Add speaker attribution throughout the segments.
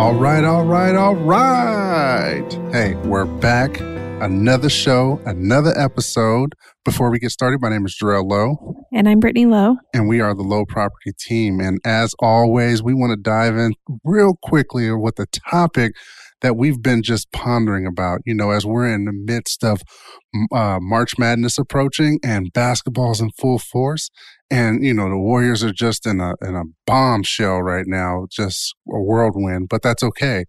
Speaker 1: All right, all right, all right. Hey, we're back. Another show, another episode. Before we get started, my name is Jarrell Lowe.
Speaker 2: And I'm Brittany Lowe.
Speaker 1: And we are the Low Property Team. And as always, we want to dive in real quickly with the topic that we've been just pondering about. You know, as we're in the midst of uh, March Madness approaching and basketball's in full force, and you know the Warriors are just in a in a bombshell right now, just a whirlwind. But that's okay.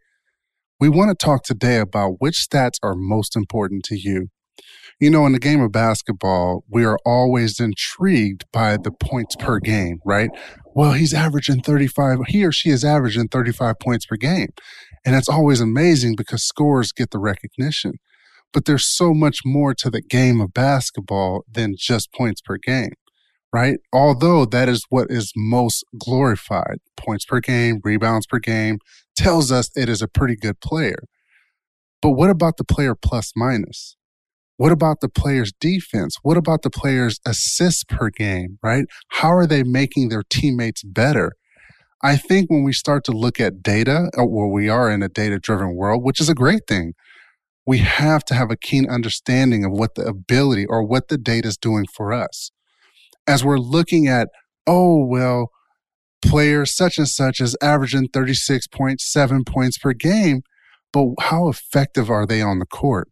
Speaker 1: We want to talk today about which stats are most important to you. You know, in the game of basketball, we are always intrigued by the points per game, right? Well, he's averaging 35, he or she is averaging 35 points per game. And that's always amazing because scores get the recognition. But there's so much more to the game of basketball than just points per game, right? Although that is what is most glorified points per game, rebounds per game tells us it is a pretty good player. But what about the player plus minus? What about the player's defense? What about the player's assists per game, right? How are they making their teammates better? I think when we start to look at data, uh, where we are in a data driven world, which is a great thing. We have to have a keen understanding of what the ability or what the data is doing for us. As we're looking at, oh, well, player such and such is averaging 36.7 points per game, but how effective are they on the court?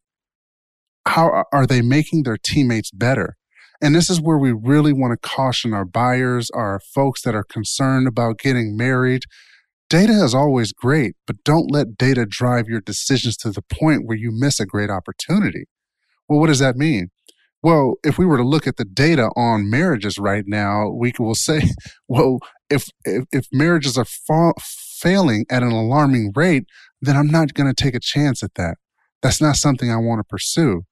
Speaker 1: How are they making their teammates better? And this is where we really want to caution our buyers, our folks that are concerned about getting married. Data is always great, but don't let data drive your decisions to the point where you miss a great opportunity. Well, what does that mean? Well, if we were to look at the data on marriages right now, we will say, well, if if, if marriages are fa- failing at an alarming rate, then I'm not going to take a chance at that. That's not something I want to pursue.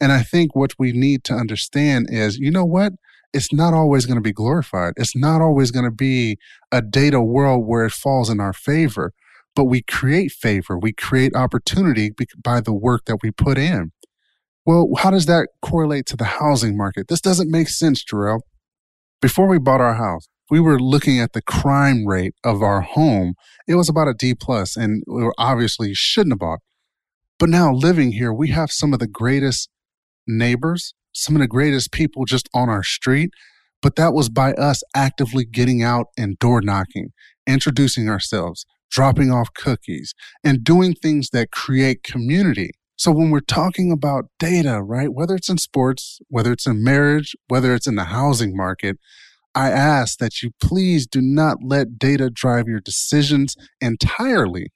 Speaker 1: And I think what we need to understand is, you know what? It's not always going to be glorified. It's not always going to be a data world where it falls in our favor, but we create favor. We create opportunity by the work that we put in. Well, how does that correlate to the housing market? This doesn't make sense, Jarrell. Before we bought our house, we were looking at the crime rate of our home. It was about a D plus, and we obviously shouldn't have bought. But now living here, we have some of the greatest neighbors, some of the greatest people just on our street. But that was by us actively getting out and door knocking, introducing ourselves, dropping off cookies, and doing things that create community. So when we're talking about data, right, whether it's in sports, whether it's in marriage, whether it's in the housing market, I ask that you please do not let data drive your decisions entirely.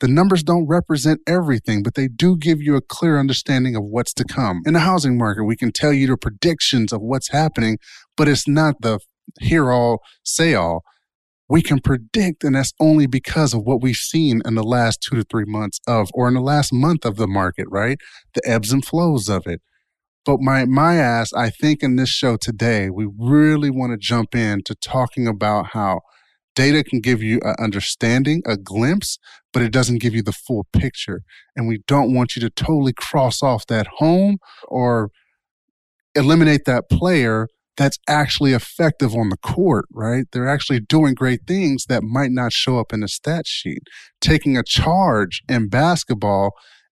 Speaker 1: The numbers don't represent everything, but they do give you a clear understanding of what's to come. In the housing market, we can tell you the predictions of what's happening, but it's not the hear all, say all. We can predict, and that's only because of what we've seen in the last two to three months of, or in the last month of the market, right? The ebbs and flows of it. But my my ass, I think in this show today, we really want to jump into talking about how data can give you an understanding, a glimpse, but it doesn't give you the full picture. And we don't want you to totally cross off that home or eliminate that player that's actually effective on the court, right? They're actually doing great things that might not show up in the stat sheet. Taking a charge in basketball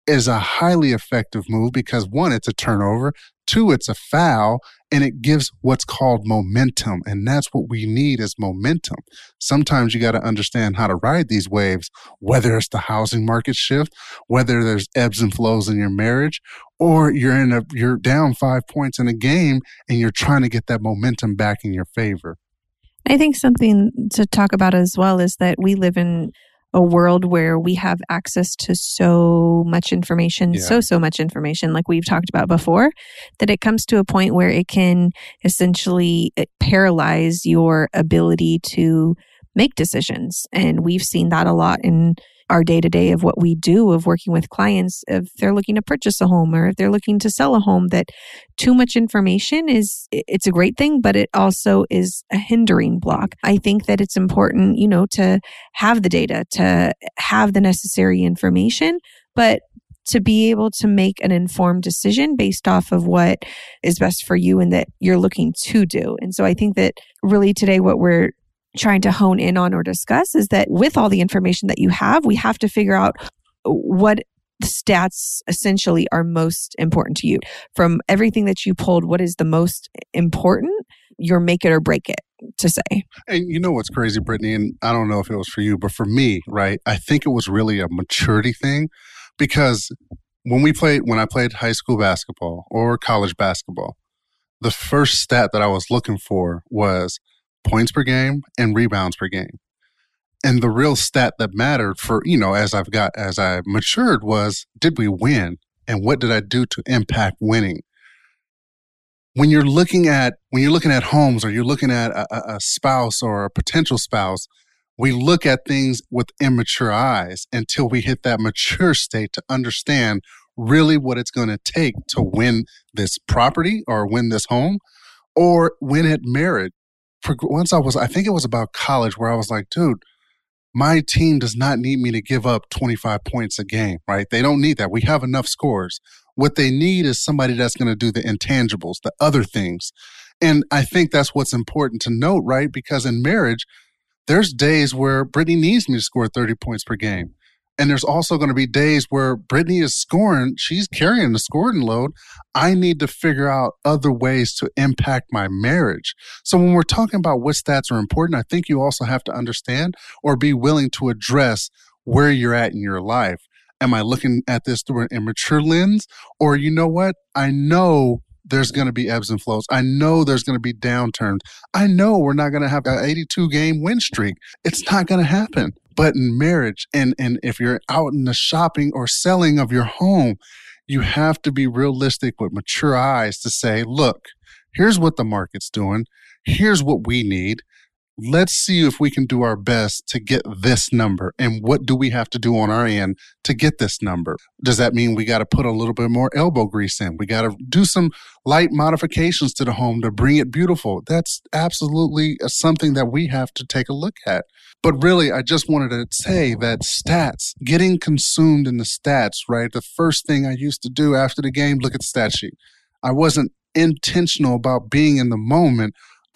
Speaker 1: is a highly effective move because one, it's a turnover. Two, it's a foul and it gives what's called momentum. And that's what we need is momentum. Sometimes you got to understand how to ride these waves, whether it's the housing market shift, whether there's ebbs and flows in your marriage, or you're in a, you're down five points in a game and you're trying to get that momentum back in your favor.
Speaker 2: I think something to talk about as well is that we live in a world where we have access to so much information, yeah. so, so much information, like we've talked about before, that it comes to a point where it can essentially eh, paralyze your ability to make decisions. And we've seen that a lot in our day to day of what we do of working with clients if they're looking to purchase a home or if they're looking to sell a home that too much information is it's a great thing but it also is a hindering block i think that it's important you know to have the data to have the necessary information but to be able to make an informed decision based off of what is best for you and that you're looking to do. And so I think that really today, what we're trying to hone in on or discuss is that with all the information that you have, we have to figure out what stats essentially are most important to you. From everything that you pulled, what is the most important? Your make it or break it to say.
Speaker 1: And you know what's crazy, Brittany? And I don't know if it was for you, but for me, right? I think it was really a maturity thing because when we played, when I played high school basketball or college basketball, the first stat that I was looking for was points per game and rebounds per game. And the real stat that mattered for, you know, as I've got, as I matured was did we win? And what did I do to impact winning? When you're looking at, when you're looking at homes or you're looking at a, a spouse or a potential spouse, we look at things with immature eyes until we hit that mature state to understand really what it's going to take to win this property or win this home or win at marriage for once I was, I think it was about college where I was like, dude, my team does not need me to give up 25 points a game, right? They don't need that. We have enough scores. What they need is somebody that's going to do the intangibles, the other things. And I think that's what's important to note, right? Because in marriage, there's days where Brittany needs me to score 30 points per game. And there's also going to be days where Brittany is scoring, she's carrying the scoring load. I need to figure out other ways to impact my marriage. So when we're talking about what stats are important, I think you also have to understand or be willing to address where you're at in your life. Am I looking at this through an immature lens? Or you know what? I know there's going to be ebbs and flows. I know there's going to be downturns. I know we're not going to have an 82 game win streak. It's not going to happen. But in marriage, and, and if you're out in the shopping or selling of your home, you have to be realistic with mature eyes to say, look, here's what the market's doing. Here's what we need let's see if we can do our best to get this number. And what do we have to do on our end to get this number? Does that mean we got to put a little bit more elbow grease in? We got to do some light modifications to the home to bring it beautiful. That's absolutely uh, something that we have to take a look at. But really i just wanted to say that stats getting consumed in the stats right? The first thing i used to do after the game look at the stat sheet. I wasn't intentional about being in the moment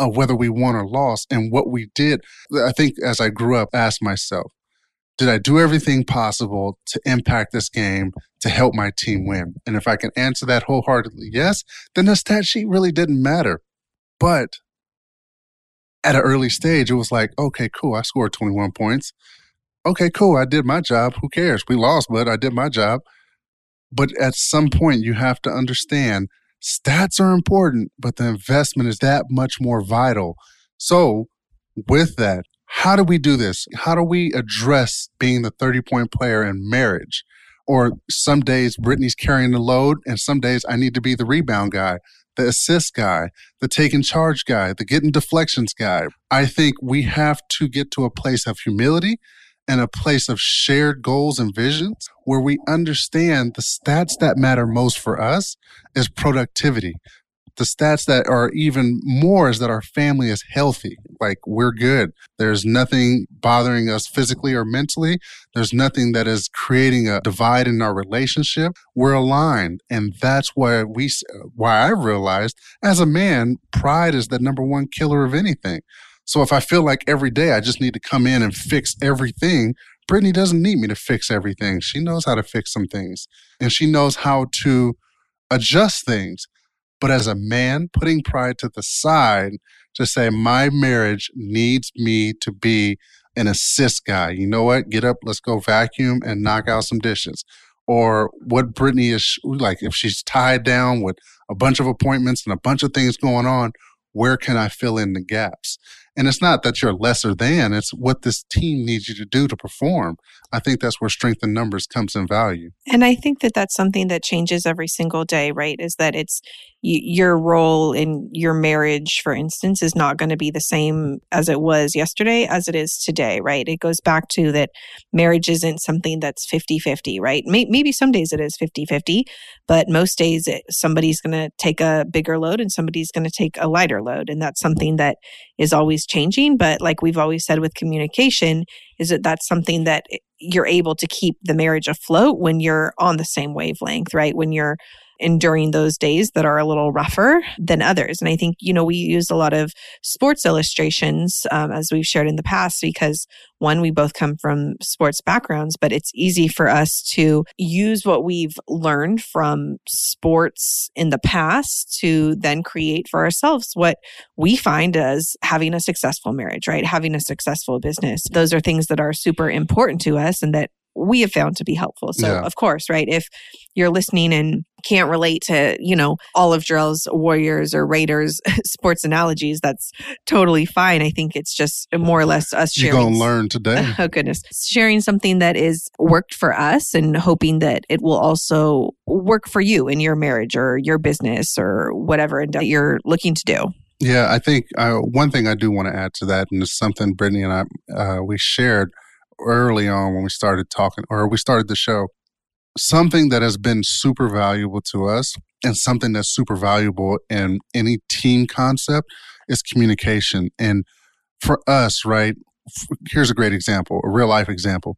Speaker 1: of whether we won or lost and what we did. I think as I grew up, I asked myself, did I do everything possible to impact this game to help my team win? And if I can answer that wholeheartedly yes, then the stat sheet really didn't matter. But at an early stage, it was like, okay, cool, I scored 21 points. Okay, cool, I did my job. Who cares? We lost, but I did my job. But at some point, you have to understand stats are important, but the investment is that much more vital. So, with that, how do we do this? How do we address being the 30 point player in marriage? Or some days Brittany's carrying the load, and some days I need to be the rebound guy, the assist guy, the taking charge guy, the getting deflections guy. I think we have to get to a place of humility and a place of shared goals and visions where we understand the stats that matter most for us is productivity. The stats that are even more is that our family is healthy. Like we're good. There's nothing bothering us physically or mentally. There's nothing that is creating a divide in our relationship. We're aligned. And that's why we, why I realized as a man, pride is the number one killer of anything. So if I feel like every day I just need to come in and fix everything, Brittany doesn't need me to fix everything. She knows how to fix some things and she knows how to adjust things. But as a man, putting pride to the side to say, my marriage needs me to be an assist guy. You know what? Get up, let's go vacuum and knock out some dishes. Or what Brittany is like, if she's tied down with a bunch of appointments and a bunch of things going on, where can I fill in the gaps? And it's not that you're lesser than, it's what this team needs you to do to perform. I think that's where strength in numbers comes in value.
Speaker 2: And I think that that's something that changes every single day, right? Is that it's your role in your marriage, for instance, is not going to be the same as it was yesterday as it is today, right? It goes back to that marriage isn't something that's 50 50, right? Maybe some days it is 50 50, but most days it, somebody's going to take a bigger load and somebody's going to take a lighter load. And that's something that is changing. But like we've always said with communication, is that that's something that eh, you're able to keep the marriage afloat when you're on the same wavelength, right? When you're enduring those days that are a little rougher than others. And I think, you know, we use a lot of sports illustrations, um, as we've shared in the past, because one, we both come from sports backgrounds, but it's easy for us to use what we've learned from sports in the past to then create for ourselves what we find as having a successful marriage, right? Having a successful business. Those are things that are super important to us and that we have found to be helpful. So, yeah. of course, right, if you're listening and can't relate to, you know, all of Jarrell's Warriors or Raiders sports analogies, that's totally fine. I think it's just more or less us sharing.
Speaker 1: You're going to learn today.
Speaker 2: oh, goodness. Sharing something that is worked for us and hoping that it will also work for you in your marriage or your business or whatever that you're looking to do.
Speaker 1: Yeah, I think uh, one thing I do want to add to that, and it's something Brittany and I uh, we shared early on when we started talking or we started the show something that has been super valuable to us and something that's super valuable in any team concept is communication. And for us right here's a great example a real life example.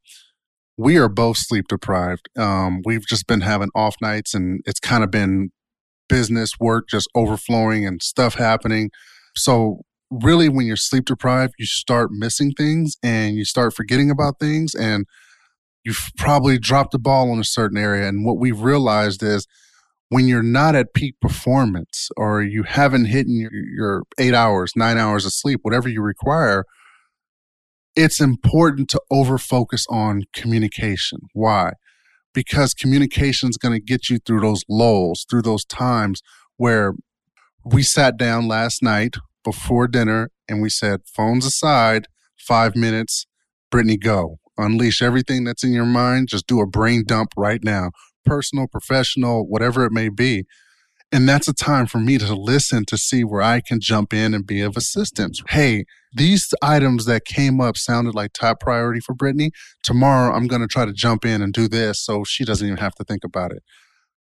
Speaker 1: We are both sleep deprived. Um, we've just been having off nights and it's kind of been business work just overflowing and stuff happening. So really when you're sleep deprived, you start missing things and you start forgetting about things and you've probably dropped the ball on a certain area. And what we've realized is when you're not at peak performance or you haven't hit your, your eight hours, nine hours of sleep, whatever you require, it's important to over focus on communication. Why? Because communication is going to get you through those lulls, through those times where we sat down last night before dinner and we said, phones aside, five minutes, Brittany, go. Unleash everything that's in your mind. Just do a brain dump right now, personal, professional, whatever it may be. And that's a time for me to listen to see where I can jump in and be of assistance. Hey, these items that came up sounded like top priority for Brittany. Tomorrow, I'm going to try to jump in and do this so she doesn't even have to think about it.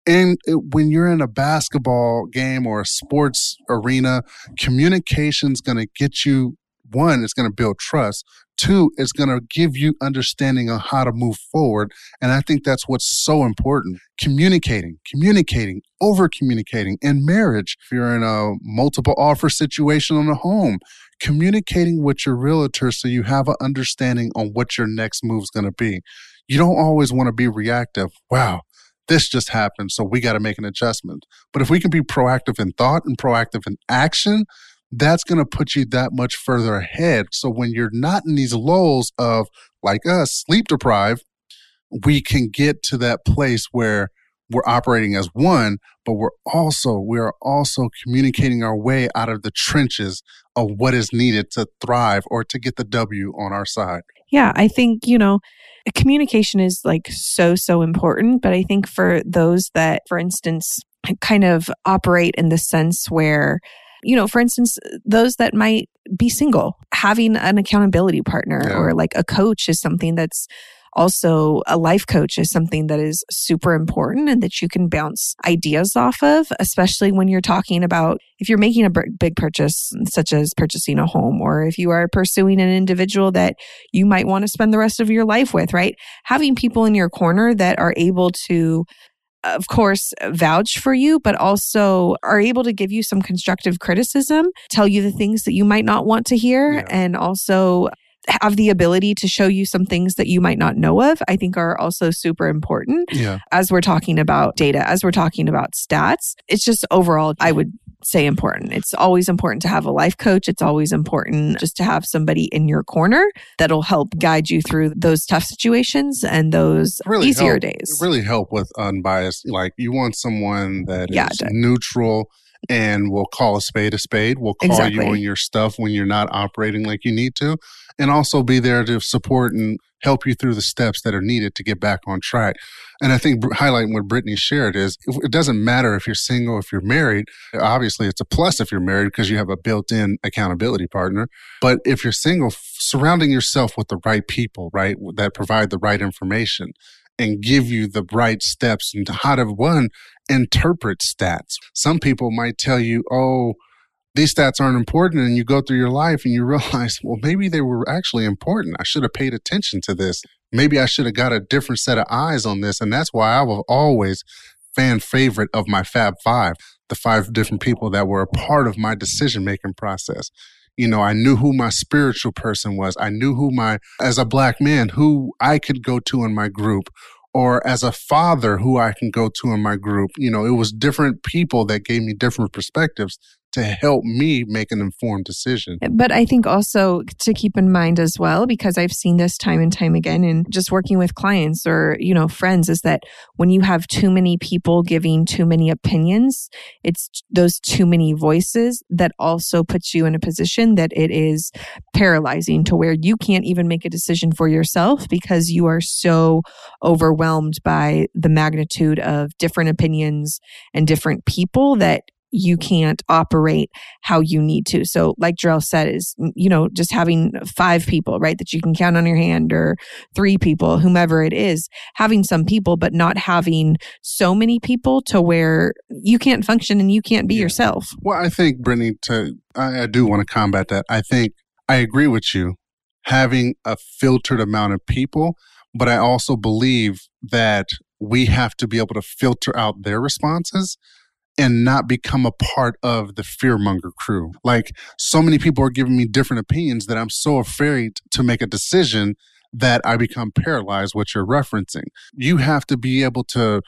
Speaker 1: And when you're in a basketball game or a sports arena, communication's going to get you one, it's going to build trust. Two, it's going to give you understanding on how to move forward. And I think that's what's so important. Communicating, communicating, over communicating in marriage. If you're in a multiple offer situation on a home, communicating with your realtor so you have an understanding on what your next move is going to be. You don't always want to be reactive. Wow, this just happened, so we got to make an adjustment. But if we can be proactive in thought and proactive in action, that's going to put you that much further ahead. So when you're not in these lulls of, like us, sleep deprived, we can get to that place where we're operating as one, but we're also we are also communicating our way out of the trenches of what is needed to thrive or to get the W on our side.
Speaker 2: Yeah, I think, you know, communication is like so, so important. But I think for those that, for instance, kind of operate in the sense where, you know, for instance, those that might be single, having an accountability partner yeah. or like a coach is something that's also a life coach is something that is super important and that you can bounce ideas off of, especially when you're talking about if you're making a big purchase, such as purchasing a home, or if you are pursuing an individual that you might want to spend the rest of your life with, right? Having people in your corner that are able to of course, vouch for you, but also are able to give you some constructive criticism, tell you the things that you might not want to hear, yeah. and also have the ability to show you some things that you might not know of, I think are also super important.
Speaker 1: Yeah.
Speaker 2: As we're talking about data, as we're talking about stats, it's just overall, I would say important. It's always important to have a life coach. It's always important just to have somebody in your corner that'll help guide you through those tough situations and those really easier
Speaker 1: help,
Speaker 2: days.
Speaker 1: Really help with unbiased. Like you want someone that yeah, is neutral and will call a spade a spade. We'll call exactly. you on your stuff when you're not operating like you need to, and also be there to support and help you through the steps that are needed to get back on track. And I think highlighting what Brittany shared is it doesn't matter if you're single, if you're married. Obviously, it's a plus if you're married because you have a built in accountability partner. But if you're single, surrounding yourself with the right people, right, that provide the right information and give you the right steps into how to one interpret stats. Some people might tell you, oh, these stats aren't important and you go through your life and you realize well maybe they were actually important. I should have paid attention to this. Maybe i should have got a different set of eyes on this and that's why i was always fan favorite of my fab five the five different people that were a part of my decision making process. You know i knew who my spiritual person was. I knew who my as a black man who i could go to in my group or as a father who I can go to in my group. You know, it was different people that gave me different perspectives to help me make an informed decision.
Speaker 2: But I think also to keep in mind as well, because I've seen this time and time again in just working with clients or, you know, friends, is that when you have too many people giving too many opinions, it's those too many voices that also puts you in a position that it is paralyzing to where you can't even make a decision for yourself because you are so overwhelmed by the magnitude of different opinions and different people that you mm. can't operate how you need to. So, like Jarrell said, is, you know, just having five people, right, that you can count on your hand or three people, whomever it is, having some people, but not having so many people to where you can't function and you can't be yeah. yourself.
Speaker 1: Well, I think, Brittany, to, I, I do want to combat that. I think I agree with you having a filtered amount of people, but I also believe that we have to be able to filter out their responses and not become a part of the fearmonger crew. Like so many people are giving me different opinions that I'm so afraid to make a decision that I become paralyzed, what you're referencing. You have to be able to,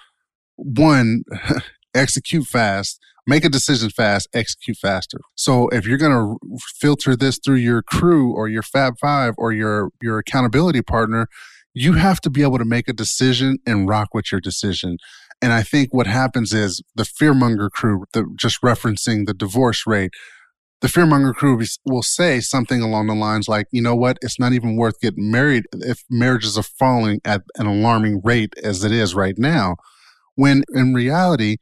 Speaker 1: one, execute fast, make a decision fast, execute faster. So if you're going to filter this through your crew or your Fab Five or your, your accountability partner, you have to be able to make a decision and rock with your decision. And I think what happens is the fearmonger crew, the, just referencing the divorce rate, the fearmonger crew will say something along the lines like, you know what, it's not even worth getting married if marriages are falling at an alarming rate as it is right now. When in reality,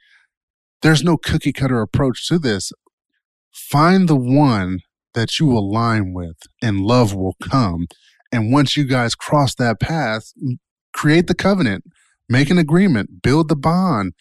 Speaker 1: there's no cookie cutter approach to this. Find the one that you align with and love will come. And once you guys cross that path, create the covenant make an agreement, build the bond,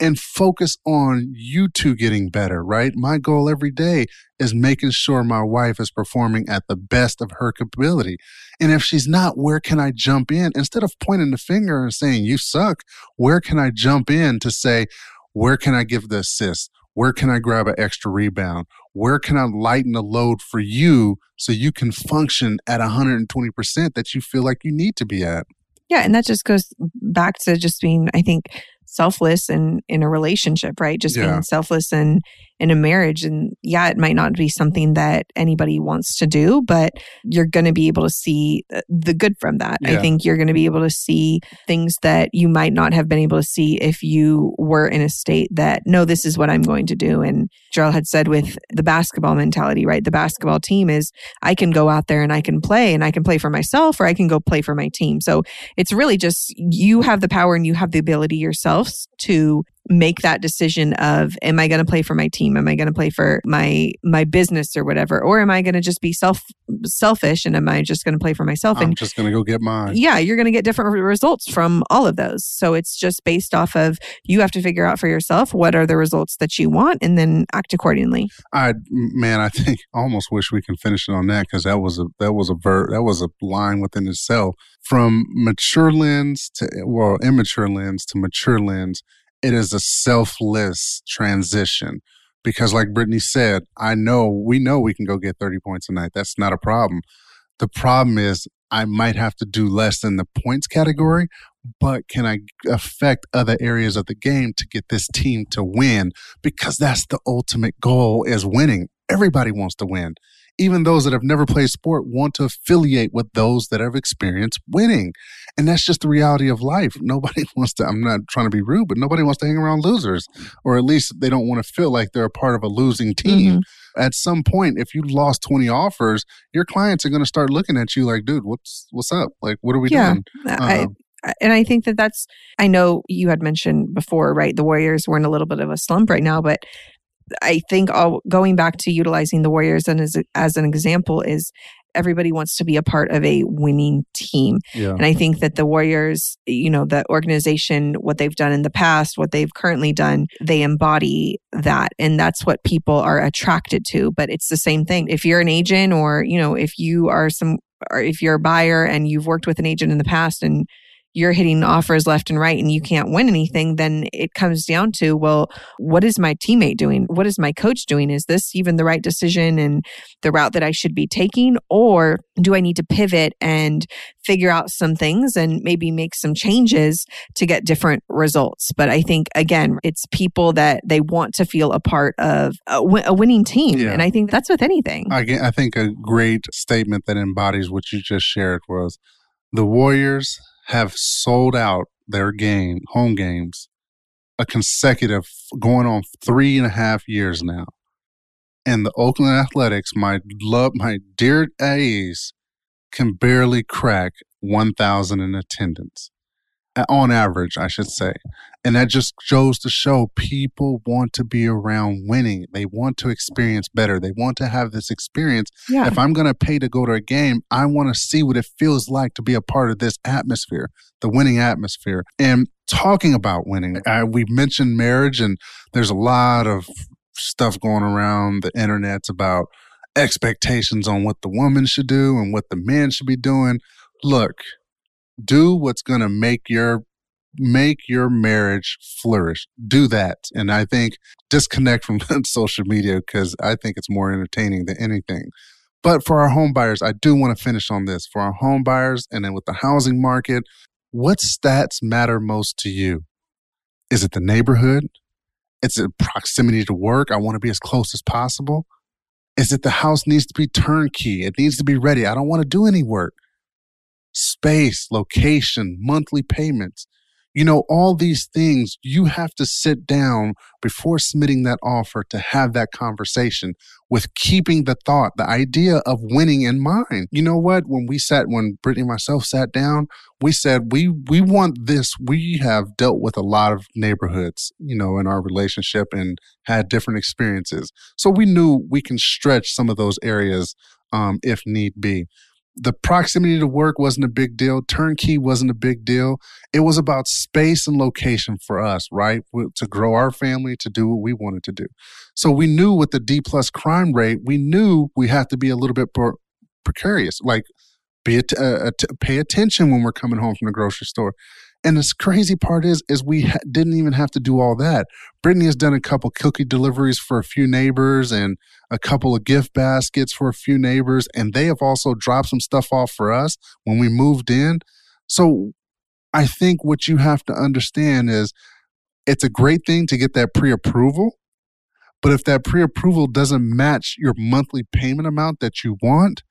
Speaker 1: and focus on you two getting better, right? My goal every day is making sure my wife is performing at the best of her capability. And if she's not, where can I jump in? Instead of pointing the finger and saying, you suck, where can I jump in to say, where can I give the assist? Where can I grab an extra rebound? Where can I lighten the load for you so you can function at 120% that you feel like you need to be at?
Speaker 2: Yeah, and that just goes back to just being, I think, selfless and in a relationship, right? Just yeah. being selfless and in a marriage. And yeah, it might not be something that anybody wants to do, but you're going to be able to see uh, the good from that. Yeah. I think you're going to be able to see things that you might not have been able to see if you were in a state that, no, this is what I'm going to do. And Jarrell had said with the basketball mentality, right? The basketball team is I can go out there and I can play and I can play for myself or I can go play for my team. So it's really just you have the power and you have the ability yourselves to make that decision of am i going to play for my team? Am i going to play for my my business or whatever? Or am i going to just be self selfish and am i just going to play for myself?
Speaker 1: I'm
Speaker 2: and
Speaker 1: just going to go get mine.
Speaker 2: Yeah you're going to get different results from all of those. So it's just based off of you have to figure out for yourself what are the results that you want and then act accordingly.
Speaker 1: I man i think I almost wish we can finish it on that because that was a that was a ver that was a line within itself. From mature lens to well immature lens to mature lens it is a selfless transition because like brittany said i know we know we can go get 30 points a night. That's not a problem. The problem is i might have to do less than the points category but can i affect other areas of the game to get this team to win? Because that's the ultimate goal is winning. Everybody wants to win even those that have never played sport want to affiliate with those that have experienced winning. And that's just the reality of life. Nobody wants to, I'm not trying to be rude, but nobody wants to hang around losers, or at least they don't want to feel like they're a part of a losing team. Mm-hmm. At some point, if you lost 20 offers, your clients are going to start looking at you like, dude, what's, what's up? Like, what are we
Speaker 2: yeah,
Speaker 1: doing?
Speaker 2: I, um, and I think that that's, I know you had mentioned before, right? The Warriors were in a little bit of a slump right now, but I think all, going back to utilizing the Warriors and as, as an example is everybody wants to be a part of a winning team. Yeah. And I think that the Warriors, you know, the organization, what they've done in the past, what they've currently done, they embody that. And that's what people are attracted to. But it's the same thing. If you're an agent or, you know, if you are some, or if you're a buyer and you've worked with an agent in the past and you're hitting offers left and right and you can't win anything, then it comes down to, well, what is my teammate doing? What is my coach doing? Is this even the right decision and the route that I should be taking? Or do I need to pivot and figure out some things and maybe make some changes to get different results? But I think, again, it's people that they want to feel a part of a, w- a winning team. Yeah. And I think that's with anything.
Speaker 1: I, I think a great statement that embodies what you just shared was the Warriors have sold out their game, home games, a consecutive going on three and a half years now. And the Oakland Athletics, my love, my dear A's, can barely crack 1,000 in attendance on average, I should say. And that just goes to show people want to be around winning. They want to experience better. They want to have this experience. Yeah. If I'm going to pay to go to a game, I want to see what it feels like to be a part of this atmosphere, the winning atmosphere. And talking about winning, I, we mentioned marriage, and there's a lot of stuff going around the internets about expectations on what the woman should do and what the man should be doing. Look, do what's going to make your make your marriage flourish. Do that and i think disconnect from social media because i think it's more entertaining than anything. But for our home buyers i do want to finish on this. For our home buyers and then with the housing market what stats matter most to you? Is it the neighborhood? Is it proximity to work? I want to be as close as possible? Is it the house needs to be turnkey? It needs to be ready. I don't want to do any work space, location, monthly payments. You know, all these things, you have to sit down before submitting that offer to have that conversation with keeping the thought, the idea of winning in mind. You know what? When we sat, when Brittany and myself sat down, we said, we, we want this. We have dealt with a lot of neighborhoods, you know, in our relationship and had different experiences. So we knew we can stretch some of those areas um, if need be the proximity to work wasn't a big deal. Turnkey wasn't a big deal. It was about space and location for us, right? To grow our family, to do what we wanted to do. So we knew with the D plus crime rate, we knew we had to be a little bit more precarious, like be it, uh, pay attention when we're coming home from the grocery store. And this crazy part is, is we ha- didn't even have to do all that. Brittany has done a couple cookie deliveries for a few neighbors and a couple of gift baskets for a few neighbors, and they have also dropped some stuff off for us when we moved in. So I think what you have to understand is it's a great thing to get that pre-approval, but if that pre-approval doesn't match your monthly payment amount that you want,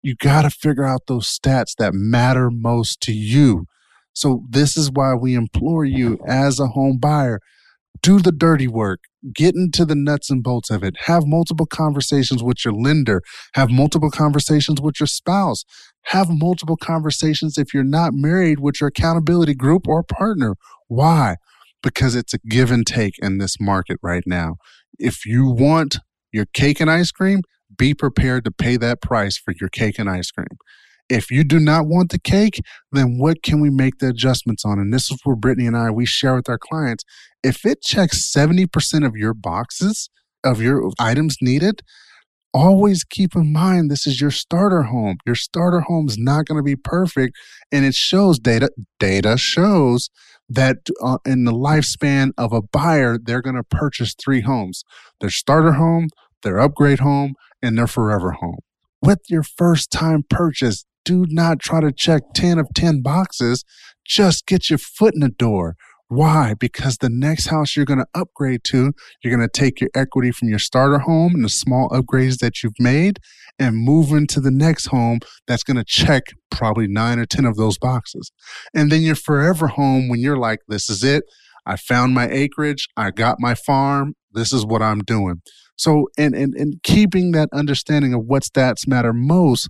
Speaker 1: you got to figure out those stats that matter most to you so this is why we implore you as a home buyer, do the dirty work, get into the nuts and bolts of it, have multiple conversations with your lender, have multiple conversations with your spouse, have multiple conversations if you're not married with your accountability group or partner. Why? Because it's a give and take in this market right now. If you want your cake and ice cream, be prepared to pay that price for your cake and ice cream. If you do not want the cake, then what can we make the adjustments on? And this is where Brittany and I we share with our clients. If it checks 70% of your boxes of your items needed, always keep in mind this is your starter home. Your starter home is not going to be perfect. And it shows data, data shows that uh, in the lifespan of a buyer, they're going to purchase three homes their starter home, their upgrade home, and their forever home. With your first time purchase, do not try to check 10 of 10 boxes. Just get your foot in the door. Why? Because the next house you're going to upgrade to, you're going to take your equity from your starter home and the small upgrades that you've made and move into the next home that's going to check probably nine or 10 of those boxes. And then your forever home, when you're like, this is it. I found my acreage. I got my farm. This is what I'm doing. So, and, and, and keeping that understanding of what stats matter most,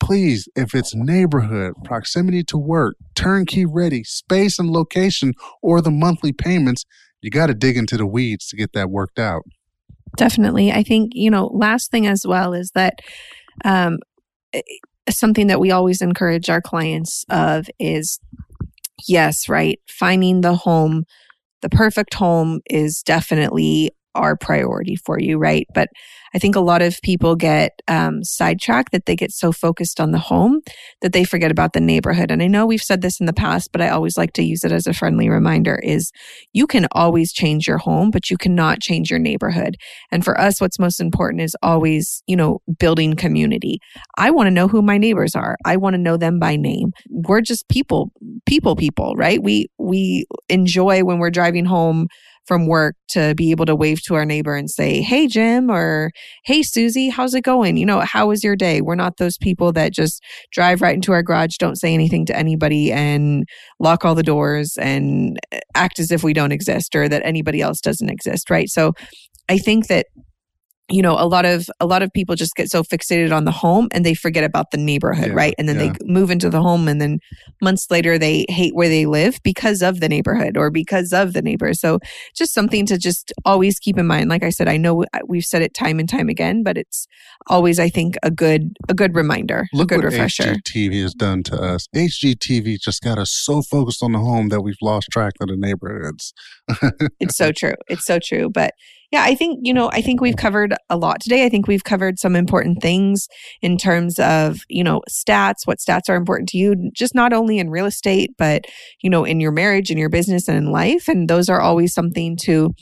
Speaker 1: please, if it's neighborhood, proximity to work, turnkey ready, space and location, or the monthly payments, you got to dig into the weeds to get that worked out.
Speaker 2: Definitely. I think, you know, last thing as well is that um, something that we always encourage our clients of is yes, right? Finding the home, the perfect home is definitely our priority for you, right? But I think a lot of people get um, sidetracked that they get so focused on the home that they forget about the neighborhood. And I know we've said this in the past, but I always like to use it as a friendly reminder is you can always change your home, but you cannot change your neighborhood. And for us, what's most important is always, you know, building community. I want to know who my neighbors are. I want to know them by name. We're just people, people, people, right? We, we enjoy when we're driving home from work to be able to wave to our neighbor and say, Hey, Jim, or Hey, Susie, how's it going? You know, how was your day? We're not those people that just drive right into our garage, don't say anything to anybody, and lock all the doors and act as if we don't exist or that anybody else doesn't exist, right? So I think that you know a lot of a lot of people just get so fixated on the home and they forget about the neighborhood yeah, right? And then yeah. they move into the home and then months later they hate where they live because of the neighborhood or because of the neighbors so just something to just always keep in mind. Like i said i know uh, we've said it time and time again but it's always i think a good a good reminder
Speaker 1: Look
Speaker 2: a good
Speaker 1: what
Speaker 2: refresher.
Speaker 1: Hgtv has done to us. Hgtv just got us so focused on the home that we've lost track of the neighborhoods.
Speaker 2: It's so true. It's so true. But yeah, I think, you know, I think we've covered a lot today. I think we've covered some important things in terms of, you know, stats, what stats are important to you, just not only in real estate, but, you know, in your marriage, in your business, and in life. And those are always something to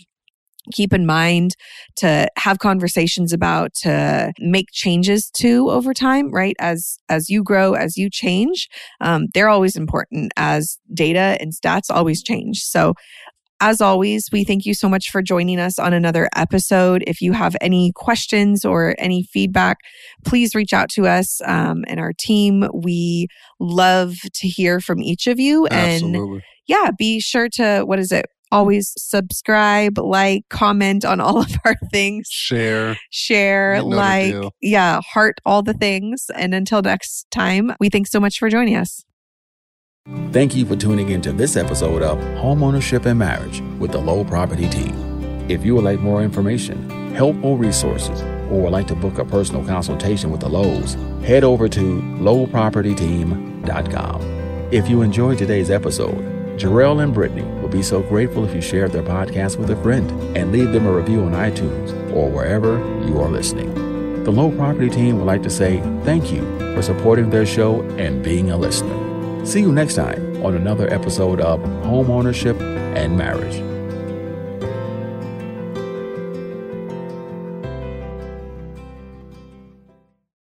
Speaker 2: keep in mind to have conversations about to make changes to over time right as as you grow as you change um, they're always important as data and stats always change so as always, we thank you so much for joining us on another episode. If you have any questions or any feedback, please reach out to us um, and our team. We love to hear from each of you.
Speaker 1: Absolutely.
Speaker 2: And yeah, be sure to, what is it? Always subscribe, like, comment on all of our things.
Speaker 1: Share.
Speaker 2: Share, like, yeah, heart all the things. And until next time, we thanks so much for joining us.
Speaker 3: Thank you for tuning in to this episode of Homeownership and Marriage with the Low Property Team. If you would like more information, helpful resources, or would like to book a personal consultation with the Lowes, head over to lowpropertyteam.com. If you enjoyed today's episode, Jarrell and Brittany would be so grateful if you shared their podcast with a friend and leave them a review on iTunes or wherever you are listening. The Low Property Team would like to say thank you for supporting their show and being a listener. See you next time on another episode of Homeownership and Marriage.